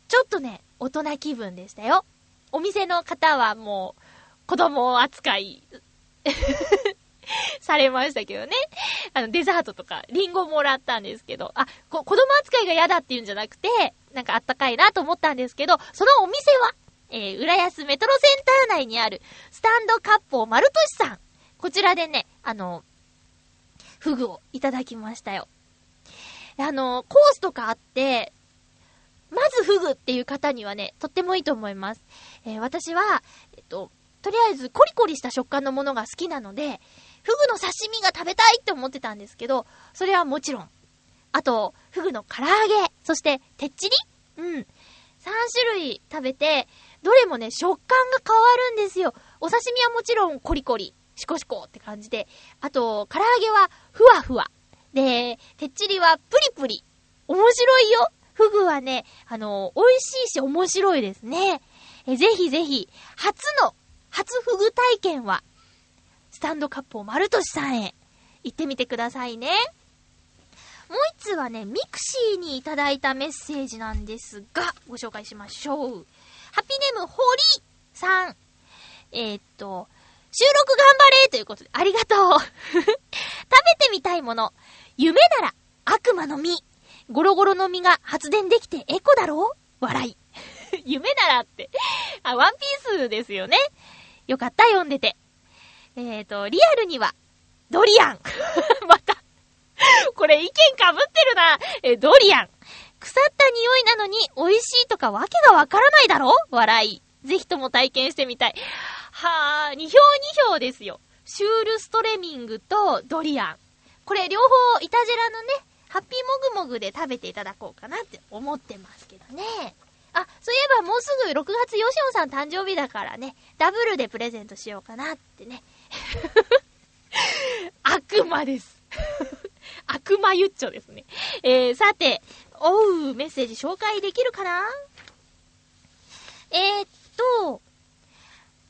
ちょっとね、大人気分でしたよ。お店の方はもう、子供扱い、されましたけどね。あの、デザートとか、リンゴもらったんですけど、あ、こ、子供扱いが嫌だっていうんじゃなくて、なんかあったかいなと思ったんですけど、そのお店は、えー、浦安メトロセンター内にある、スタンドカッポー丸俊さん。こちらでね、あの、フグをいただきましたよ。あの、コースとかあって、まずフグっていう方にはね、とってもいいと思います。えー私は、えっと、とりあえずコリコリした食感のものが好きなので、フグの刺身が食べたいって思ってたんですけど、それはもちろん。あと、フグの唐揚げ、そして、てっちりうん。3種類食べて、どれもね、食感が変わるんですよ。お刺身はもちろんコリコリ、シコシコって感じで、あと、唐揚げはふわふわ。で、てっちりはプリプリ。面白いよ。フグはね、あの、美味しいし面白いですね。えぜひぜひ、初の、初フグ体験は、タンドカップを丸俊さんへ行ってみてくださいね。もう一つはね、ミクシーにいただいたメッセージなんですが、ご紹介しましょう。ハッピーネーム、ホリさん。えーっと、収録頑張れということで、ありがとう 食べてみたいもの。夢なら、悪魔の実。ゴロゴロの実が発電できてエコだろう笑い。夢ならって。あ、ワンピースですよね。よかった、読んでて。えーと、リアルには、ドリアン。また。これ意見かぶってるな。え、ドリアン。腐った匂いなのに美味しいとかわけがわからないだろ？笑い。ぜひとも体験してみたい。はぁ、二票二票ですよ。シュールストレミングとドリアン。これ両方、イタジェラのね、ハッピーもぐもぐで食べていただこうかなって思ってますけどね。あ、そういえばもうすぐ6月ヨシオンさん誕生日だからね、ダブルでプレゼントしようかなってね。悪魔です。悪魔ゆっちょですね。えー、さて、おう、メッセージ紹介できるかな？えー、っと、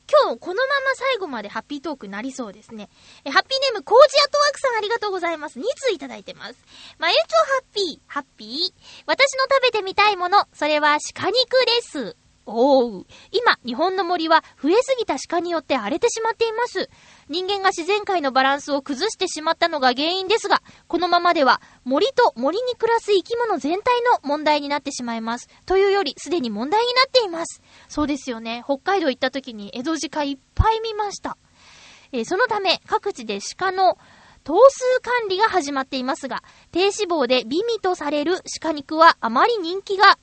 今日このまま最後までハッピートークになりそうですね。え、ハッピーネームコージアトワークさんありがとうございます。2通いただいてます。まゆちょハッピー、ハッピー。私の食べてみたいもの、それは鹿肉です。おう。今、日本の森は増えすぎた鹿によって荒れてしまっています。人間が自然界のバランスを崩してしまったのが原因ですが、このままでは森と森に暮らす生き物全体の問題になってしまいます。というより、すでに問題になっています。そうですよね。北海道行った時に江戸鹿いっぱい見ました。えーそのため、各地で鹿の頭数管理が始まっていますが、低脂肪で美味とされる鹿肉はあまり人気が、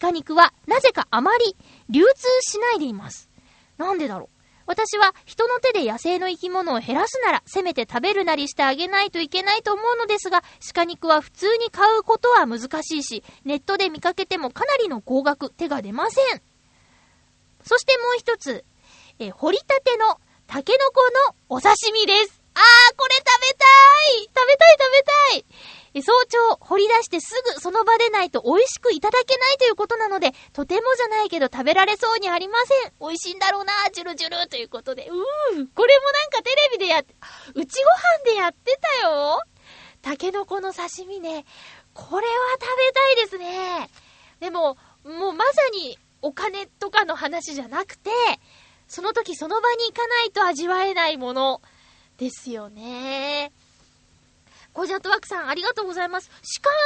鹿肉はなぜかあまり流通しないでいます。なんでだろう私は人の手で野生の生き物を減らすなら、せめて食べるなりしてあげないといけないと思うのですが、鹿肉は普通に買うことは難しいし、ネットで見かけてもかなりの高額、手が出ません。そしてもう一つ、え掘りたてのタケノコのお刺身です。あー、これ食べたい食べたい食べたい早朝掘り出してすぐその場でないと美味しくいただけないということなので、とてもじゃないけど食べられそうにありません。美味しいんだろうな、ジュルジュルということで。うーんこれもなんかテレビでやって、うちご飯でやってたよタケノコの刺身ね。これは食べたいですね。でも、もうまさにお金とかの話じゃなくて、その時その場に行かないと味わえないものですよね。コージャットワークさん、ありがとうございます。鹿は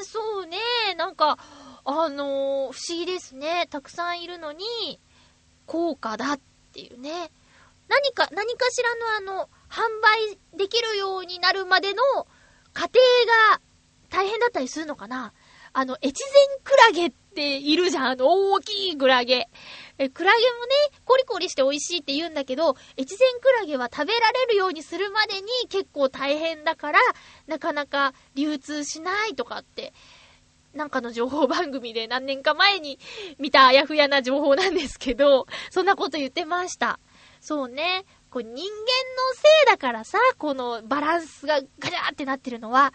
ね、そうね、なんか、あのー不思議ですね。たくさんいるのに、高価だっていうね。何か、何かしらのあの、販売できるようになるまでの過程が大変だったりするのかなあの、越前クラゲっているじゃん。あの、大きいクラゲ。え、クラゲもね、コリコリして美味しいって言うんだけど、越前クラゲは食べられるようにするまでに結構大変だから、なかなか流通しないとかって、なんかの情報番組で何年か前に見たあやふやな情報なんですけど、そんなこと言ってました。そうね。こう人間のせいだからさ、このバランスがガチャーってなってるのは、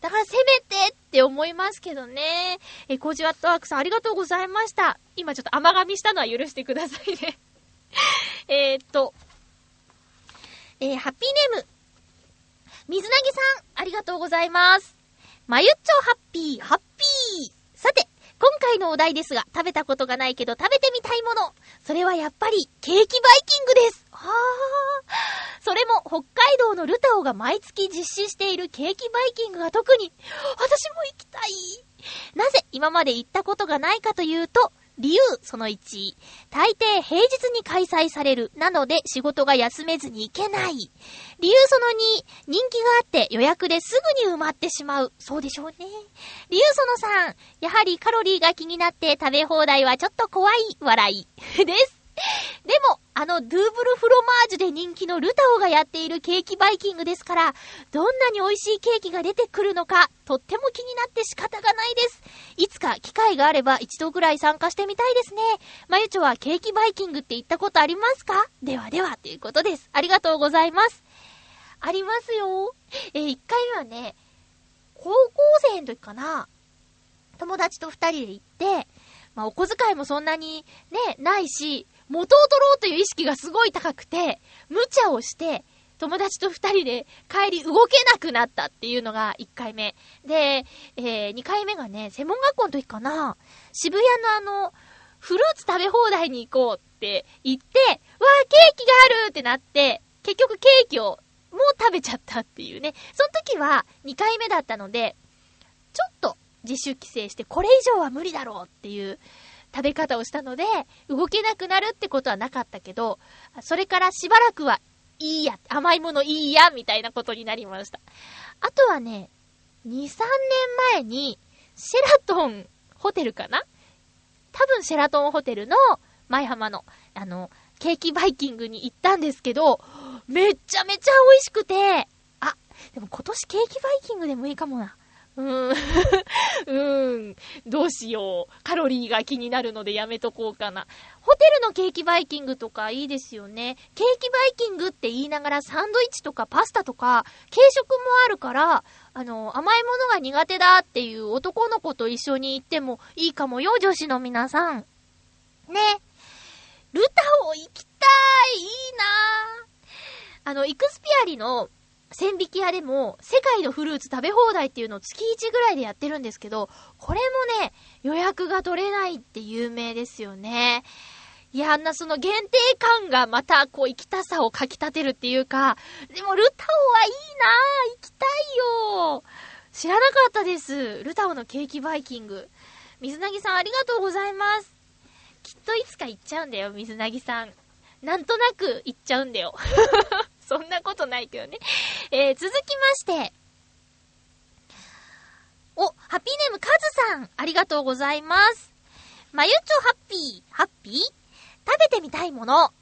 だからせめてって思いますけどね。え、コージワットワークさんありがとうございました。今ちょっと甘噛みしたのは許してくださいね。えっと、えーハッピーネーム、水なぎさん、ありがとうございます。まゆっちょハッピー、ハッピー。さて、今回のお題ですが、食べたことがないけど食べてみたいもの。それはやっぱり、ケーキバイキングです。はあ。それも、北海道のルタオが毎月実施しているケーキバイキングが特に、私も行きたい。なぜ今まで行ったことがないかというと、理由その1。大抵平日に開催される。なので仕事が休めずに行けない。理由その2。人気があって予約ですぐに埋まってしまう。そうでしょうね。理由その3。やはりカロリーが気になって食べ放題はちょっと怖い。笑い。です。でも、あのドゥーブルフロマージュで人気のルタオがやっているケーキバイキングですから、どんなに美味しいケーキが出てくるのか、とっても気になって仕方がないです。いつか機会があれば一度ぐらい参加してみたいですね。まゆちょはケーキバイキングって行ったことありますか？ではでは、ということです。ありがとうございます。ありますよ。えー、1回目はね、高校生の時かな。友達と二人で行って、まあ、お小遣いもそんなにね、ないし、元を取ろうという意識がすごい高くて、無茶をして、友達と二人で帰り動けなくなったっていうのが1回目。で、えー、2回目がね、専門学校の時かな、渋谷のあの、フルーツ食べ放題に行こうって言って、わー、ケーキがあるってなって、結局ケーキをもう食べちゃったっていうね。その時は2回目だったので、ちょっと自主規制してこれ以上は無理だろうっていう食べ方をしたので、動けなくなるってことはなかったけど、それからしばらくはいいや、甘いものいいや、みたいなことになりました。あとはね、2、3年前に、シェラトンホテルかな？多分シェラトンホテルの前浜の、あの、ケーキバイキングに行ったんですけど、めっちゃめちゃ美味しくて、あ、でも今年ケーキバイキングでもいいかもな。うーん。うーん。どうしよう。カロリーが気になるのでやめとこうかな。ホテルのケーキバイキングとかいいですよね。ケーキバイキングって言いながらサンドイッチとかパスタとか軽食もあるから、あの、甘いものが苦手だっていう男の子と一緒に行ってもいいかもよ、女子の皆さん。ね。ルタオ行きたいいいなあの、イクスピアリの千匹屋でも、世界のフルーツ食べ放題っていうのを月1ぐらいでやってるんですけど、これもね、予約が取れないって有名ですよね。いや、あんなその限定感がまたこう行きたさをかき立てるっていうか、でもルタオはいいなぁ行きたいよ知らなかったです。ルタオのケーキバイキング。水なぎさんありがとうございます。きっといつか行っちゃうんだよ、水なぎさん。なんとなく行っちゃうんだよ。そんなことないけどね。えー、続きまして。お、ハッピーネームカズさん、ありがとうございます。まゆちょハッピー、ハッピー？食べてみたいもの。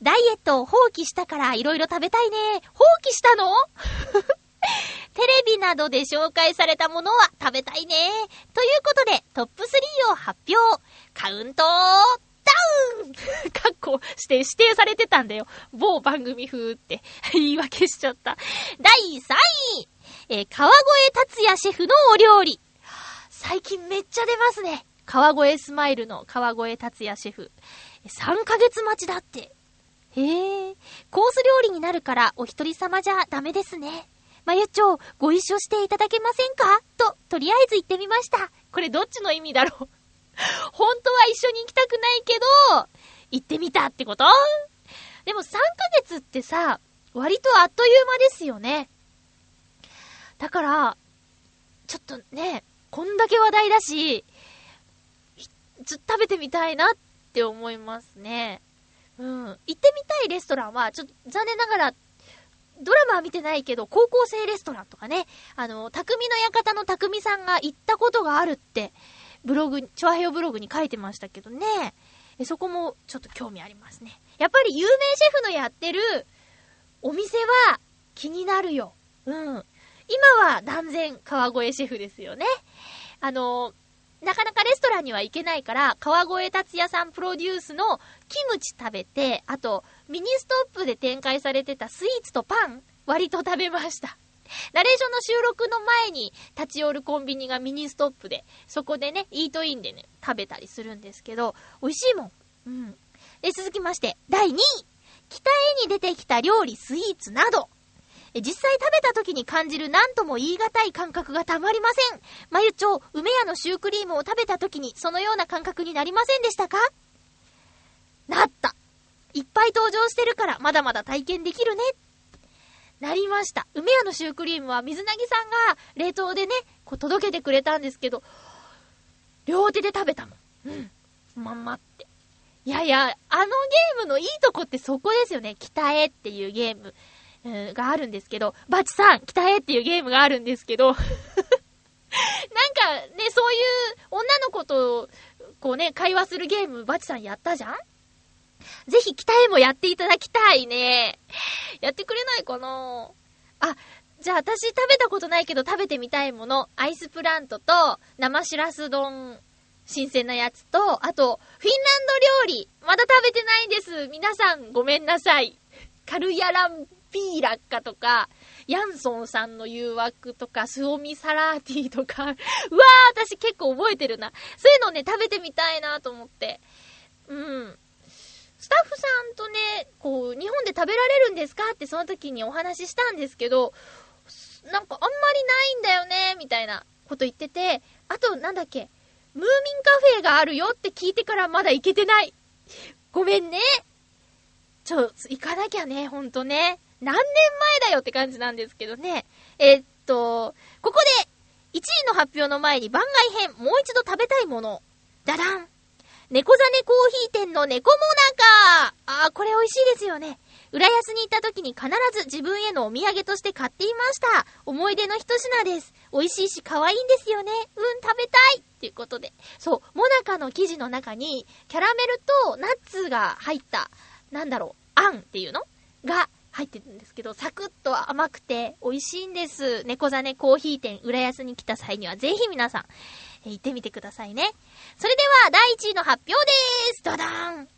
ダイエットを放棄したから色々食べたいね。放棄したの？テレビなどで紹介されたものは食べたいね。ということで、トップ3を発表。カウントダウン かっこして指定されてたんだよ。某番組風って。言い訳しちゃった。第3位。えー川越達也シェフのお料理。最近めっちゃ出ますね。川越スマイルの川越達也シェフ。3ヶ月待ちだって。へえ。コース料理になるからお一人様じゃダメですね。まゆちょ、ご一緒していただけませんか？と、とりあえず行ってみました。これどっちの意味だろう？本当は一緒に行きたくないけど、行ってみたってこと？でも3ヶ月ってさ、割とあっという間ですよね。だから、ちょっとね、こんだけ話題だし、ちょ食べてみたいなって思いますね。うん。行ってみたいレストランは、ちょっと残念ながら、ドラマは見てないけど、高校生レストランとかね、あの、匠の館の匠さんが行ったことがあるって、ブログ、チョアヘヨブログに書いてましたけどね。えそこもちょっと興味ありますね。やっぱり有名シェフのやってるお店は気になるよ。うん。今は断然川越シェフですよね。あの、なかなかレストランには行けないから、川越達也さんプロデュースのキムチ食べて、あと、ミニストップで展開されてたスイーツとパン、割と食べました。ナレーションの収録の前に立ち寄るコンビニがミニストップで、そこでね、イートインでね、食べたりするんですけど、美味しいもん。うん。で、続きまして、第2位。北へに出てきた料理、スイーツなど。実際食べた時に感じる何とも言い難い感覚がたまりません。まゆちょ、梅屋のシュークリームを食べた時にそのような感覚になりませんでしたか？なった。いっぱい登場してるからまだまだ体験できるね。なりました。梅屋のシュークリームは水なぎさんが冷凍でね、こう届けてくれたんですけど、両手で食べたもん。うん。まんまって。いやいや、あのゲームのいいとこってそこですよね。北へっていうゲーム、うんがあるんですけど、バチさん、北へっていうゲームがあるんですけど、なんかね、そういう女の子と、こうね、会話するゲーム、バチさんやったじゃん？ぜひ北へもやっていただきたいね。やってくれないかな？あ、じゃあ私食べたことないけど食べてみたいもの、アイスプラントと生しらす丼、新鮮なやつと、あと、フィンランド料理、まだ食べてないんです。皆さんごめんなさい。カルヤランピーラッカとか、ヤンソンさんの誘惑とか、スオミサラーティとか、うわー、私結構覚えてるな。そういうのね、食べてみたいなと思って。うん。スタッフさんとね、こう、日本で食べられるんですかってその時にお話ししたんですけど、なんかあんまりないんだよね、みたいなこと言ってて、あと、なんだっけ、ムーミンカフェがあるよって聞いてからまだ行けてない。ごめんね。ちょ、行かなきゃね、ほんとね。何年前だよって感じなんですけどね。えっと、ここで、1位の発表の前に番外編、もう一度食べたいもの。ダダン。猫ザネコーヒー店の猫モナカあー、これ美味しいですよね。浦安に行った時に必ず自分へのお土産として買っていました。思い出の一品です。美味しいし可愛いんですよね。うん、食べたいっていうことで。そう、モナカの生地の中に、キャラメルとナッツが入った、なんだろう、あんっていうの？が入ってるんですけど、サクッと甘くて美味しいんです。猫ザネコーヒー店、浦安に来た際にはぜひ皆さん、えー行ってみてくださいね。それでは、第1位の発表でーす。ドダーン。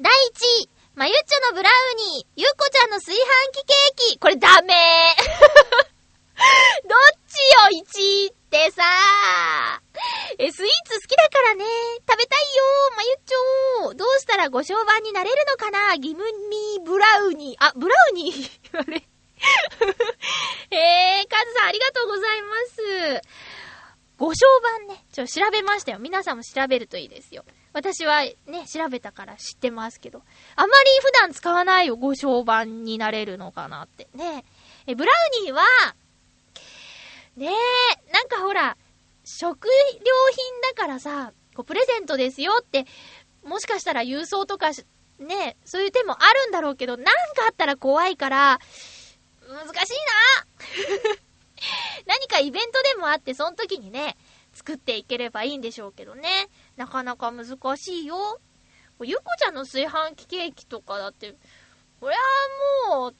第1位、まゆっちょのブラウニー、ゆうこちゃんの炊飯器ケーキ、これダメ。ー どっちよ、1位ってさ。え、スイーツ好きだからね。食べたいよまゆっちょ。どうしたらご商売になれるのかな？ギムミブラウニー。あ、ブラウニー？あれ。えー、カズさんありがとうございます。ご商売ね。ちょ、調べましたよ。皆さんも調べるといいですよ。私はね、調べたから知ってますけど。あまり普段使わないよ、ご商売になれるのかなって。ねえ、ブラウニーは、ねえ、なんかほら、食料品だからさ、こうプレゼントですよって、もしかしたら郵送とかし、ねそういう手もあるんだろうけど、なんかあったら怖いから、難しいな 何かイベントでもあって、その時にね、作っていければいいんでしょうけどね。なかなか難しいよ。ゆこちゃんの炊飯器ケーキとかだって、これはもう、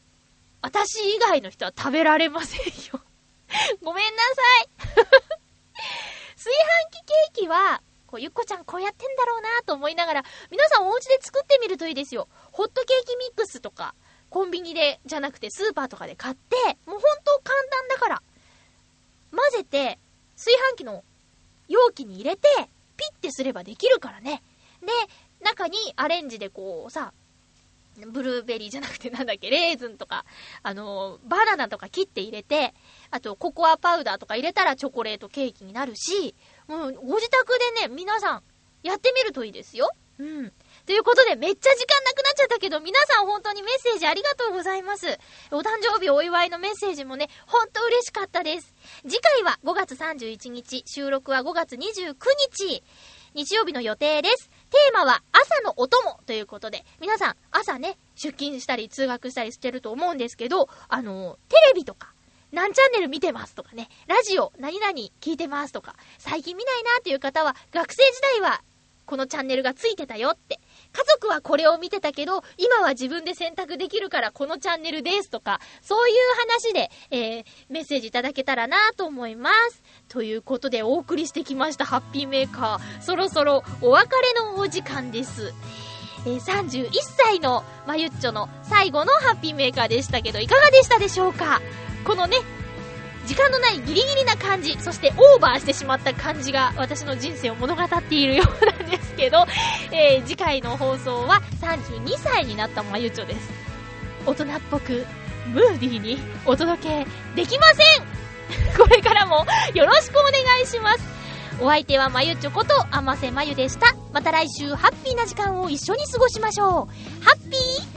私以外の人は食べられませんよ。ごめんなさい。炊飯器ケーキは、こう、ゆっこちゃんこうやってんだろうなと思いながら、皆さんお家で作ってみるといいですよ。ホットケーキミックスとか、コンビニで、じゃなくてスーパーとかで買って、もうほんと簡単だから。混ぜて、炊飯器の容器に入れて、ピッてすればできるからね。で、中にアレンジでこうさ、ブルーベリーじゃなくてなんだっけ、レーズンとか、あの、バナナとか切って入れて、あとココアパウダーとか入れたらチョコレートケーキになるし、もうご自宅でね、皆さんやってみるといいですよ。うん。ということで、めっちゃ時間なくなっちゃったけど、皆さん本当にメッセージありがとうございます。お誕生日お祝いのメッセージもね、ほんと嬉しかったです。次回は5月31日、収録は5月29日、日曜日の予定です。テーマは朝のお供ということで、皆さん朝ね、出勤したり通学したりしてると思うんですけど、あの、テレビとか、何チャンネル見てますとかね、ラジオ何々聞いてますとか、最近見ないなっていう方は、学生時代はこのチャンネルがついてたよって。家族はこれを見てたけど、今は自分で選択できるからこのチャンネルですとか、そういう話で、えー、メッセージいただけたらなと思います。ということでお送りしてきましたハッピーメーカー。そろそろお別れのお時間です。えー、31歳のまゆっちょの最後のハッピーメーカーでしたけど、いかがでしたでしょうか？このね、時間のないギリギリな感じ、そしてオーバーしてしまった感じが私の人生を物語っているようなんですけど、えー、次回の放送は32歳になったまゆちょです。大人っぽく、ムーディーにお届けできません これからもよろしくお願いします。お相手はまゆちょこと、あませまゆでした。また来週ハッピーな時間を一緒に過ごしましょう。ハッピー